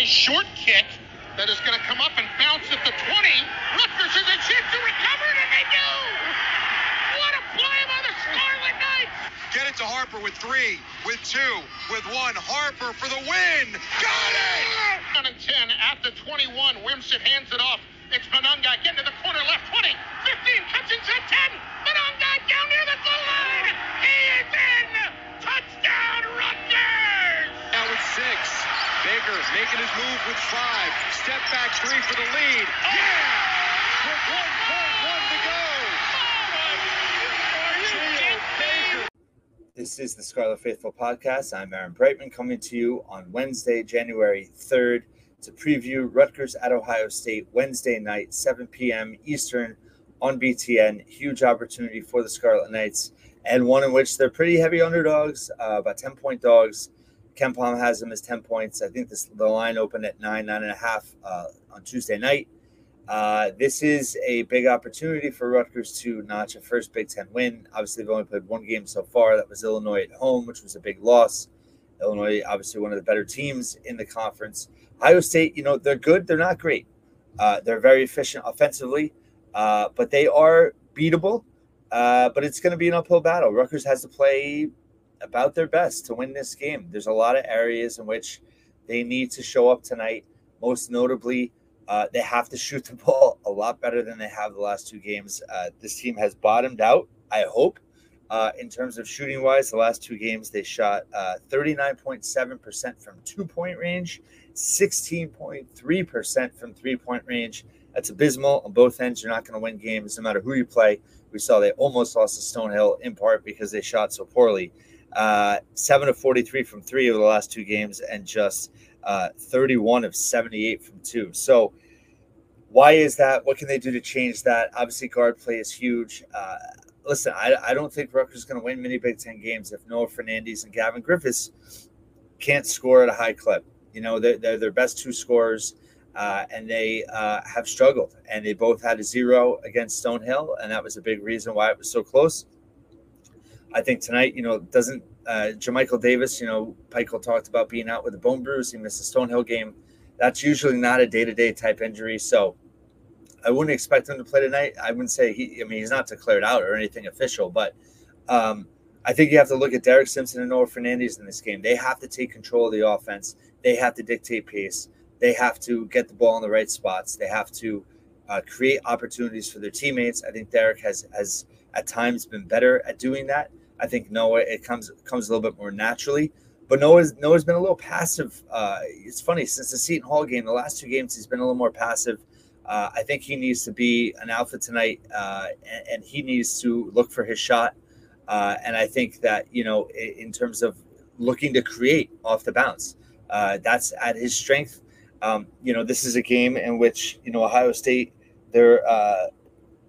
high short kick that is going to come up and bounce at the 20. Rutgers is a chance to recover it, and they do! What a play by the Scarlet Knights! Get it to Harper with three, with two, with one. Harper for the win! Got it! Down and 10 at the 21. Wimsatt hands it off. It's Monangai getting to the corner left 20, 15, cuts inside 10. Monangai down near the goal line. Baker making his move with five. Step back three for the lead. Yeah! With 1.1 to go. This is the Scarlet Faithful podcast. I'm Aaron Breitman coming to you on Wednesday, January 3rd to preview Rutgers at Ohio State Wednesday night, 7 p.m. Eastern on BTN. Huge opportunity for the Scarlet Knights and one in which they're pretty heavy underdogs, uh, about 10 point dogs. KenPom has them as 10 points. I think this, the line opened at nine, nine and a half uh, on Tuesday night. Uh, this is a big opportunity for Rutgers to notch a first Big Ten win. Obviously, they've only played one game so far. That was Illinois at home, which was a big loss. Illinois, obviously, one of the better teams in the conference. Ohio State, you know, they're good. They're not great. Uh, they're very efficient offensively, uh, but they are beatable. Uh, but it's going to be an uphill battle. Rutgers has to play about their best to win this game. There's a lot of areas in which they need to show up tonight. Most notably, uh, they have to shoot the ball a lot better than they have the last two games. Uh, this team has bottomed out, I hope, uh, in terms of shooting wise. The last two games, they shot 39.7% from two point range, 16.3% from three point range. That's abysmal on both ends. You're not going to win games no matter who you play. We saw they almost lost to Stonehill in part because they shot so poorly. Uh, seven of 43 from three over the last two games, and just uh, 31 of 78 from two. So, why is that? What can they do to change that? Obviously, guard play is huge. Uh, listen, I, I, don't think Rutgers is going to win many Big Ten games if Noah Fernandes and Gavin Griffiths can't score at a high clip. You know, they're, they're their best two scorers. Uh, and they uh, have struggled. And they both had a zero against Stonehill, and that was a big reason why it was so close. I think tonight, you know, doesn't uh, Jamichael Davis, you know, Pikiell talked about being out with a bone bruise. He missed the Stonehill game. That's usually not a day to day type injury. So I wouldn't expect him to play tonight. I wouldn't say he, I mean, he's not declared out or anything official, but um, I think you have to look at Derek Simpson and Noah Fernandes in this game. They have to take control of the offense, they have to dictate pace they have to get the ball in the right spots. They have to uh, create opportunities for their teammates. I think Derek has has at times been better at doing that. I think Noah it comes comes a little bit more naturally. But Noah's Noah's been a little passive. Uh, it's funny since the Seton Hall game, the last two games he's been a little more passive. Uh, I think he needs to be an alpha tonight, uh, and, and, he needs to look for his shot. Uh, and I think that you know, in, in, terms of looking to create off the bounce, uh, that's at his strength. Um, you know, this is a game in which you know Ohio State, their uh,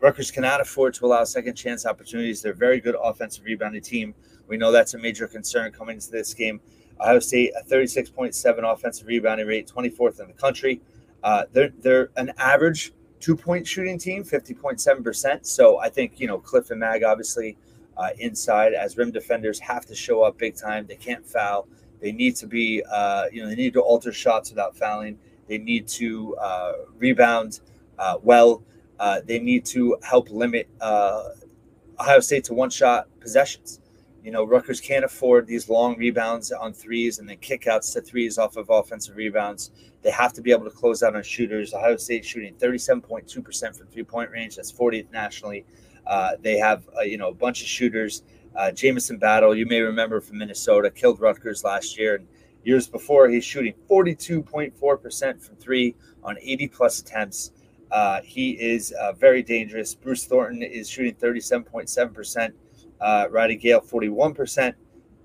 Rutgers cannot afford to allow second chance opportunities. They're a very good offensive rebounding team. We know that's a major concern coming into this game. Ohio State a 36.7 offensive rebounding rate, 24th in the country. Uh, they're they're an average two point shooting team, 50.7 percent. So I think you know Cliff and Mag obviously uh, inside as rim defenders have to show up big time. They can't foul. They need to be, uh, you know, they need to alter shots without fouling. They need to uh, rebound uh, well. Uh, they need to help limit uh, Ohio State to one shot possessions. You know, Rutgers can't afford these long rebounds on threes and then kickouts to threes off of offensive rebounds. They have to be able to close out on shooters. Ohio State shooting 37.2% from three point range. That's 40th nationally. Uh, they have, uh, you know, a bunch of shooters uh, Jamison Battle, you may remember from Minnesota, killed Rutgers last year. And years before, he's shooting 42.4% from three on 80 plus attempts. Uh, he is uh, very dangerous. Bruce Thornton is shooting 37.7%. Uh, Roddy Gayle, 41%.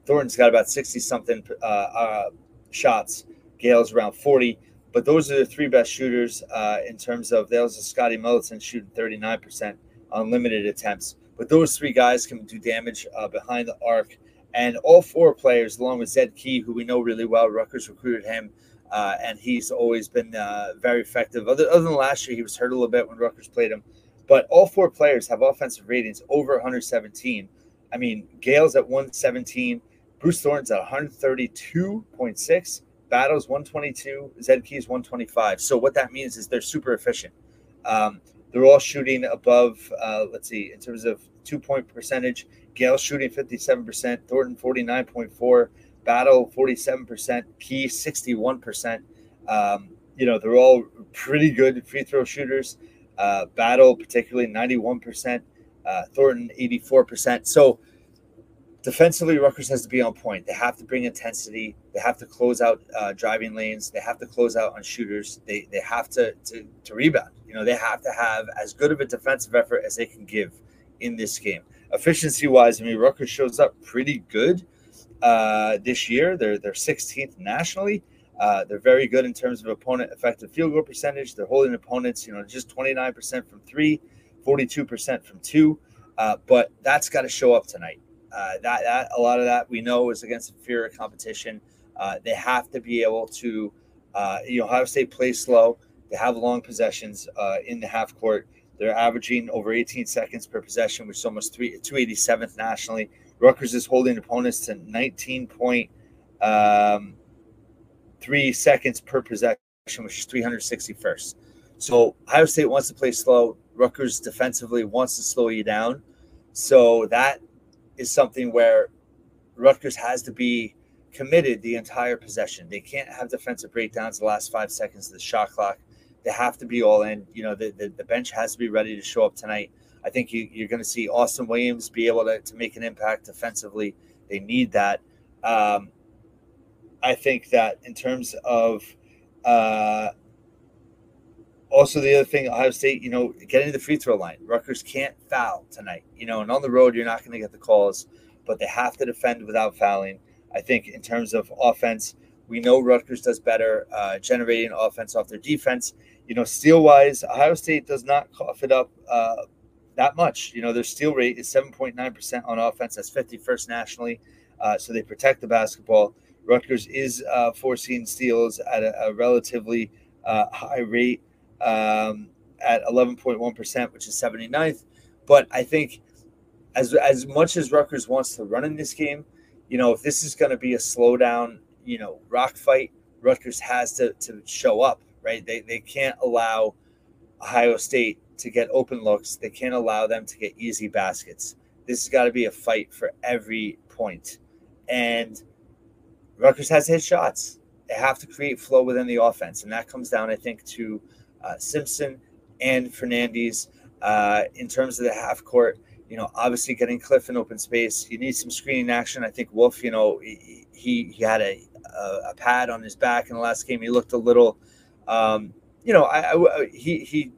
Thornton's got about 60 something uh, uh, shots. Gayle's around 40. But those are the three best shooters uh, in terms of, those are Scotty Middleton shooting 39% on limited attempts. But those three guys can do damage behind the arc. And all four players, along with Zed Key, who we know really well, Rutgers recruited him, uh, and he's always been uh, very effective. Other, other than last year, he was hurt a little bit when Rutgers played him. But all four players have offensive ratings over 117. I mean, Gayle's at 117, Bruce Thornton's at 132.6, Battle's 122, Zed Key's 125. So what that means is they're super efficient. Um, they're all shooting above, uh, let's see, in terms of two point percentage. Gayle shooting 57%, Thornton 49.4, Battle 47%, Key 61%. Um, you know, they're all pretty good free throw shooters. Uh, Battle, particularly 91%, uh, Thornton 84%. So defensively, Rutgers has to be on point. They have to bring intensity. They have to close out uh, driving lanes. They have to close out on shooters. They, they have to, to, to rebound. You know, they have to have as good of a defensive effort as they can give in this game. Efficiency wise, I mean, Rutgers shows up pretty good uh, this year. They're they're 16th nationally. Uh, they're very good in terms of opponent effective field goal percentage. They're holding opponents, you know, just 29% from three, 42% from two. Uh, but that's got to show up tonight. Uh, that, that a lot of that we know is against inferior competition. Uh, they have to be able to, uh, you know, Ohio State play slow. They have long possessions uh, in the half court. They're averaging over 18 seconds per possession, which is almost three, 287th nationally. Rutgers is holding opponents to 19 point. Um, three seconds per possession, which is 361st. So Ohio State wants to play slow. Rutgers defensively wants to slow you down. So that is something where Rutgers has to be committed the entire possession. They can't have defensive breakdowns the last five seconds of the shot clock. They have to be all in. You know, the, the, the bench has to be ready to show up tonight. I think you, are going to see Austin Williams be able to, to make an impact defensively. They need that. Um, I think that in terms of uh, also the other thing, Ohio State, you know, getting to the free throw line. Rutgers can't foul tonight, you know, and on the road you're not going to get the calls, but they have to defend without fouling. I think in terms of offense, we know Rutgers does better uh, generating offense off their defense. You know, steal wise, Ohio State does not cough it up uh, that much. You know, their steal rate is 7.9% on offense. That's 51st nationally. Uh, so they protect the basketball. Rutgers is uh, forcing steals at a, a relatively uh, high rate um, at 11.1%, which is 79th. But I think as, as much as Rutgers wants to run in this game, you know, if this is going to be a slowdown, you know, rock fight, Rutgers has to, to show up, right? They, they can't allow Ohio State to get open looks. They can't allow them to get easy baskets. This has got to be a fight for every point. And – Rutgers has hit shots. They have to create flow within the offense, and that comes down, I think, to uh, Simpson and Fernandes uh, in terms of the half court. You know, obviously getting Cliff in open space. You need some screening action. I think Wolf, you know, he he, he had a, a, a pad on his back in the last game. He looked a little, um, you know, I, I, he he,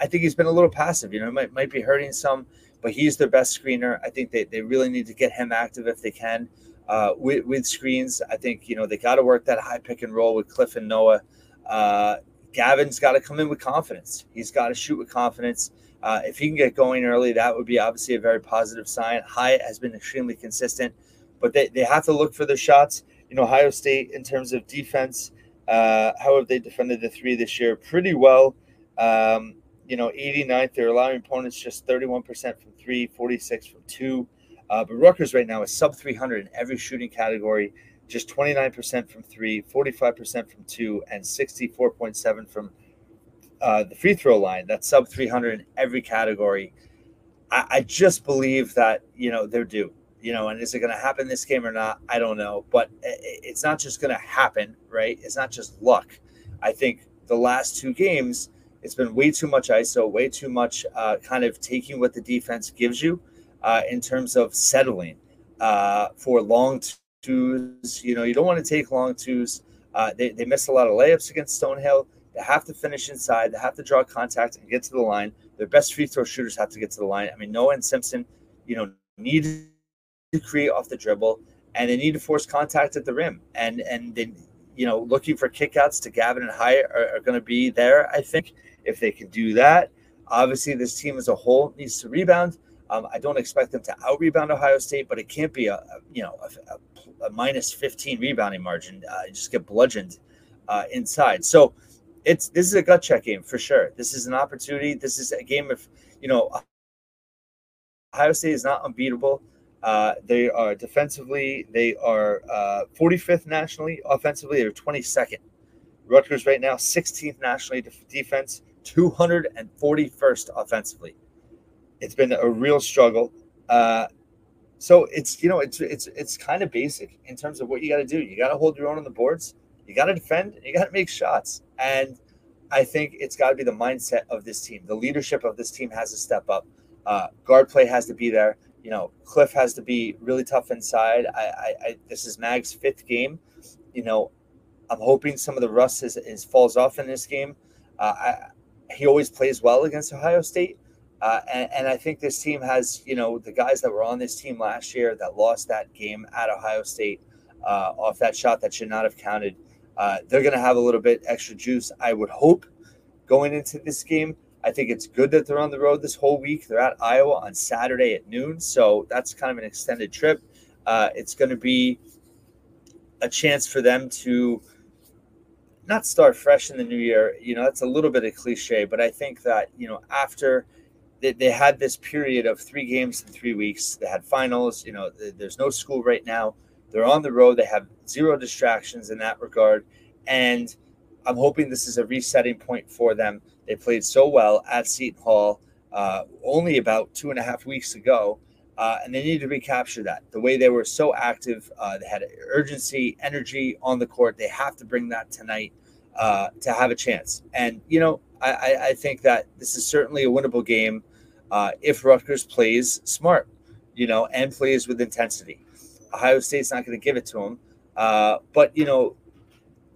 I think he's been a little passive. You know, might might be hurting some, but he's their best screener. I think they, they really need to get him active if they can uh, with, with screens. I think you know they got to work that high pick and roll with Cliff and Noah. Uh, Gavin's got to come in with confidence. He's got to shoot with confidence. Uh, if he can get going early, that would be obviously a very positive sign. Hyatt has been extremely consistent, but they, they have to look for their shots. You know, Ohio State, in terms of defense, uh, how have they defended the three this year? Pretty well. Um, you know, 89th, they're allowing opponents just 31% from three, 46 from two. Uh, but Rutgers right now is sub 300 in every shooting category, just 29% from three, 45% from two, and 64.7 from uh, the free throw line. That's sub 300 in every category. I, I just believe that, you know, they're due. You know, and is it going to happen this game or not? I don't know. But it's not just going to happen, right? It's not just luck. I think the last two games, it's been way too much ISO, way too much uh, kind of taking what the defense gives you uh, in terms of settling uh, for long twos. You know, you don't want to take long twos. Uh, they, they miss a lot of layups against Stonehill. They have to finish inside. They have to draw contact and get to the line. Their best free throw shooters have to get to the line. I mean, Noah and Simpson, you know, need to create off the dribble and they need to force contact at the rim. And and then, you know, looking for kickouts to Gavin and Hyatt are, are going to be there. I think if they can do that. Obviously, this team as a whole needs to rebound. Um, I don't expect them to out rebound Ohio State, but it can't be a, a you know a, a, a, minus 15 rebounding margin. Uh, just get bludgeoned uh, inside. So it's this is a gut check game for sure. This is an opportunity. This is a game of you know Ohio State is not unbeatable. Uh, they are defensively, they are uh, 45th nationally. Offensively, they're 22nd. Rutgers right now, 16th nationally defense, 241st offensively. It's been a real struggle. Uh, so it's you know it's it's it's kind of basic in terms of what you got to do. You got to hold your own on the boards. You got to defend. You got to make shots. And I think it's got to be the mindset of this team. The leadership of this team has to step up. Uh, guard play has to be there. You know, Cliff has to be really tough inside. I, I, I this is Mag's fifth game. You know, I'm hoping some of the rust is, is falls off in this game. Uh, I, he always plays well against Ohio State. Uh, and, and, I think this team has, you know, the guys that were on this team last year that lost that game at Ohio State uh, off that shot that should not have counted. Uh, they're going to have a little bit extra juice, I would hope, going into this game. I think it's good that they're on the road this whole week. They're at Iowa on Saturday at noon, so that's kind of an extended trip. Uh, it's going to be a chance for them to not start fresh in the new year. You know, that's a little bit of cliche, but I think that you know after they, they had this period of three games in three weeks, they had finals. You know, there's no school right now. They're on the road. They have zero distractions in that regard, and I'm hoping this is a resetting point for them. They played so well at Seton Hall uh, only about two and a half weeks ago. Uh, and they need to recapture that. The way they were so active, uh, they had urgency, energy on the court. They have to bring that tonight uh, to have a chance. And you know, I, I, think that this is certainly a winnable game uh, if Rutgers plays smart, you know, and plays with intensity. Ohio State's not going to give it to them, uh, but you know,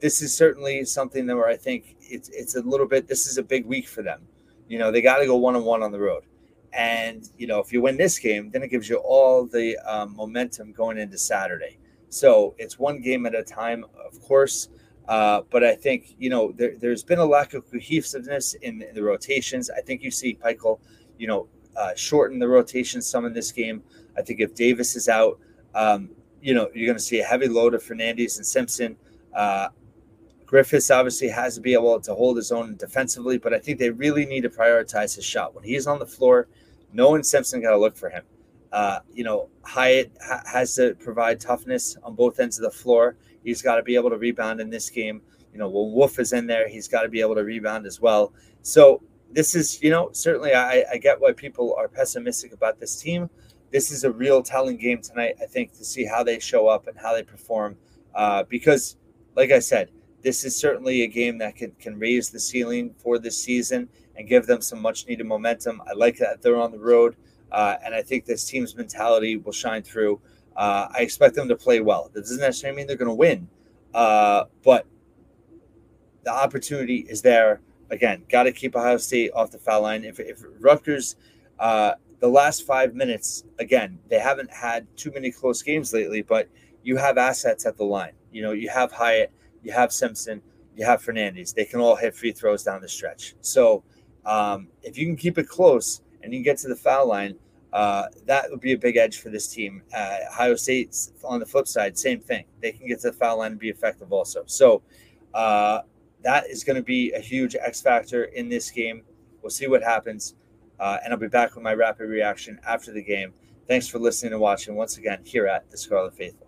this is certainly something that where I think it's it's a little bit. This is a big week for them. You know, they got to go one on one on the road. And you know, if you win this game, then it gives you all the um, momentum going into Saturday. So it's one game at a time, of course. Uh, but I think you know there, has been a lack of cohesiveness in, in, the rotations. I think you see Pikiell, you know, uh, shorten the rotation some in this game. I think if Davis is out, um, you know, you're going to see a heavy load of Fernandes and Simpson. Uh, Griffiths obviously has to be able to hold his own defensively, but I think they really need to prioritize his shot when he's on the floor knowing Simpson got to look for him. Uh, you know, Hyatt ha- has to provide toughness on both ends of the floor. He's got to be able to rebound in this game. You know, when Wolf is in there, he's got to be able to rebound as well. So this is, you know, certainly I, I get why people are pessimistic about this team. This is a real telling game tonight, I think, to see how they show up and how they perform. Uh, because, like I said, this is certainly a game that can, can raise the ceiling for this season and give them some much needed momentum. I like that they're on the road, uh, and I think this team's mentality will shine through. Uh, I expect them to play well. That doesn't necessarily mean they're going to win, uh, but the opportunity is there. Again, got to keep Ohio State off the foul line. If, if Rutgers, uh, the last five minutes, again, they haven't had too many close games lately, but you have assets at the line. You know, you have Hyatt, you have Simpson, you have Fernandes. They can all hit free throws down the stretch. So um, if you can keep it close and you get to the foul line, uh, that would be a big edge for this team. Uh, Ohio State, on the flip side, same thing. They can get to the foul line and be effective also. So uh, that is going to be a huge X factor in this game. We'll see what happens. Uh, and I'll be back with my rapid reaction after the game. Thanks for listening and watching once again here at the Scarlet Faith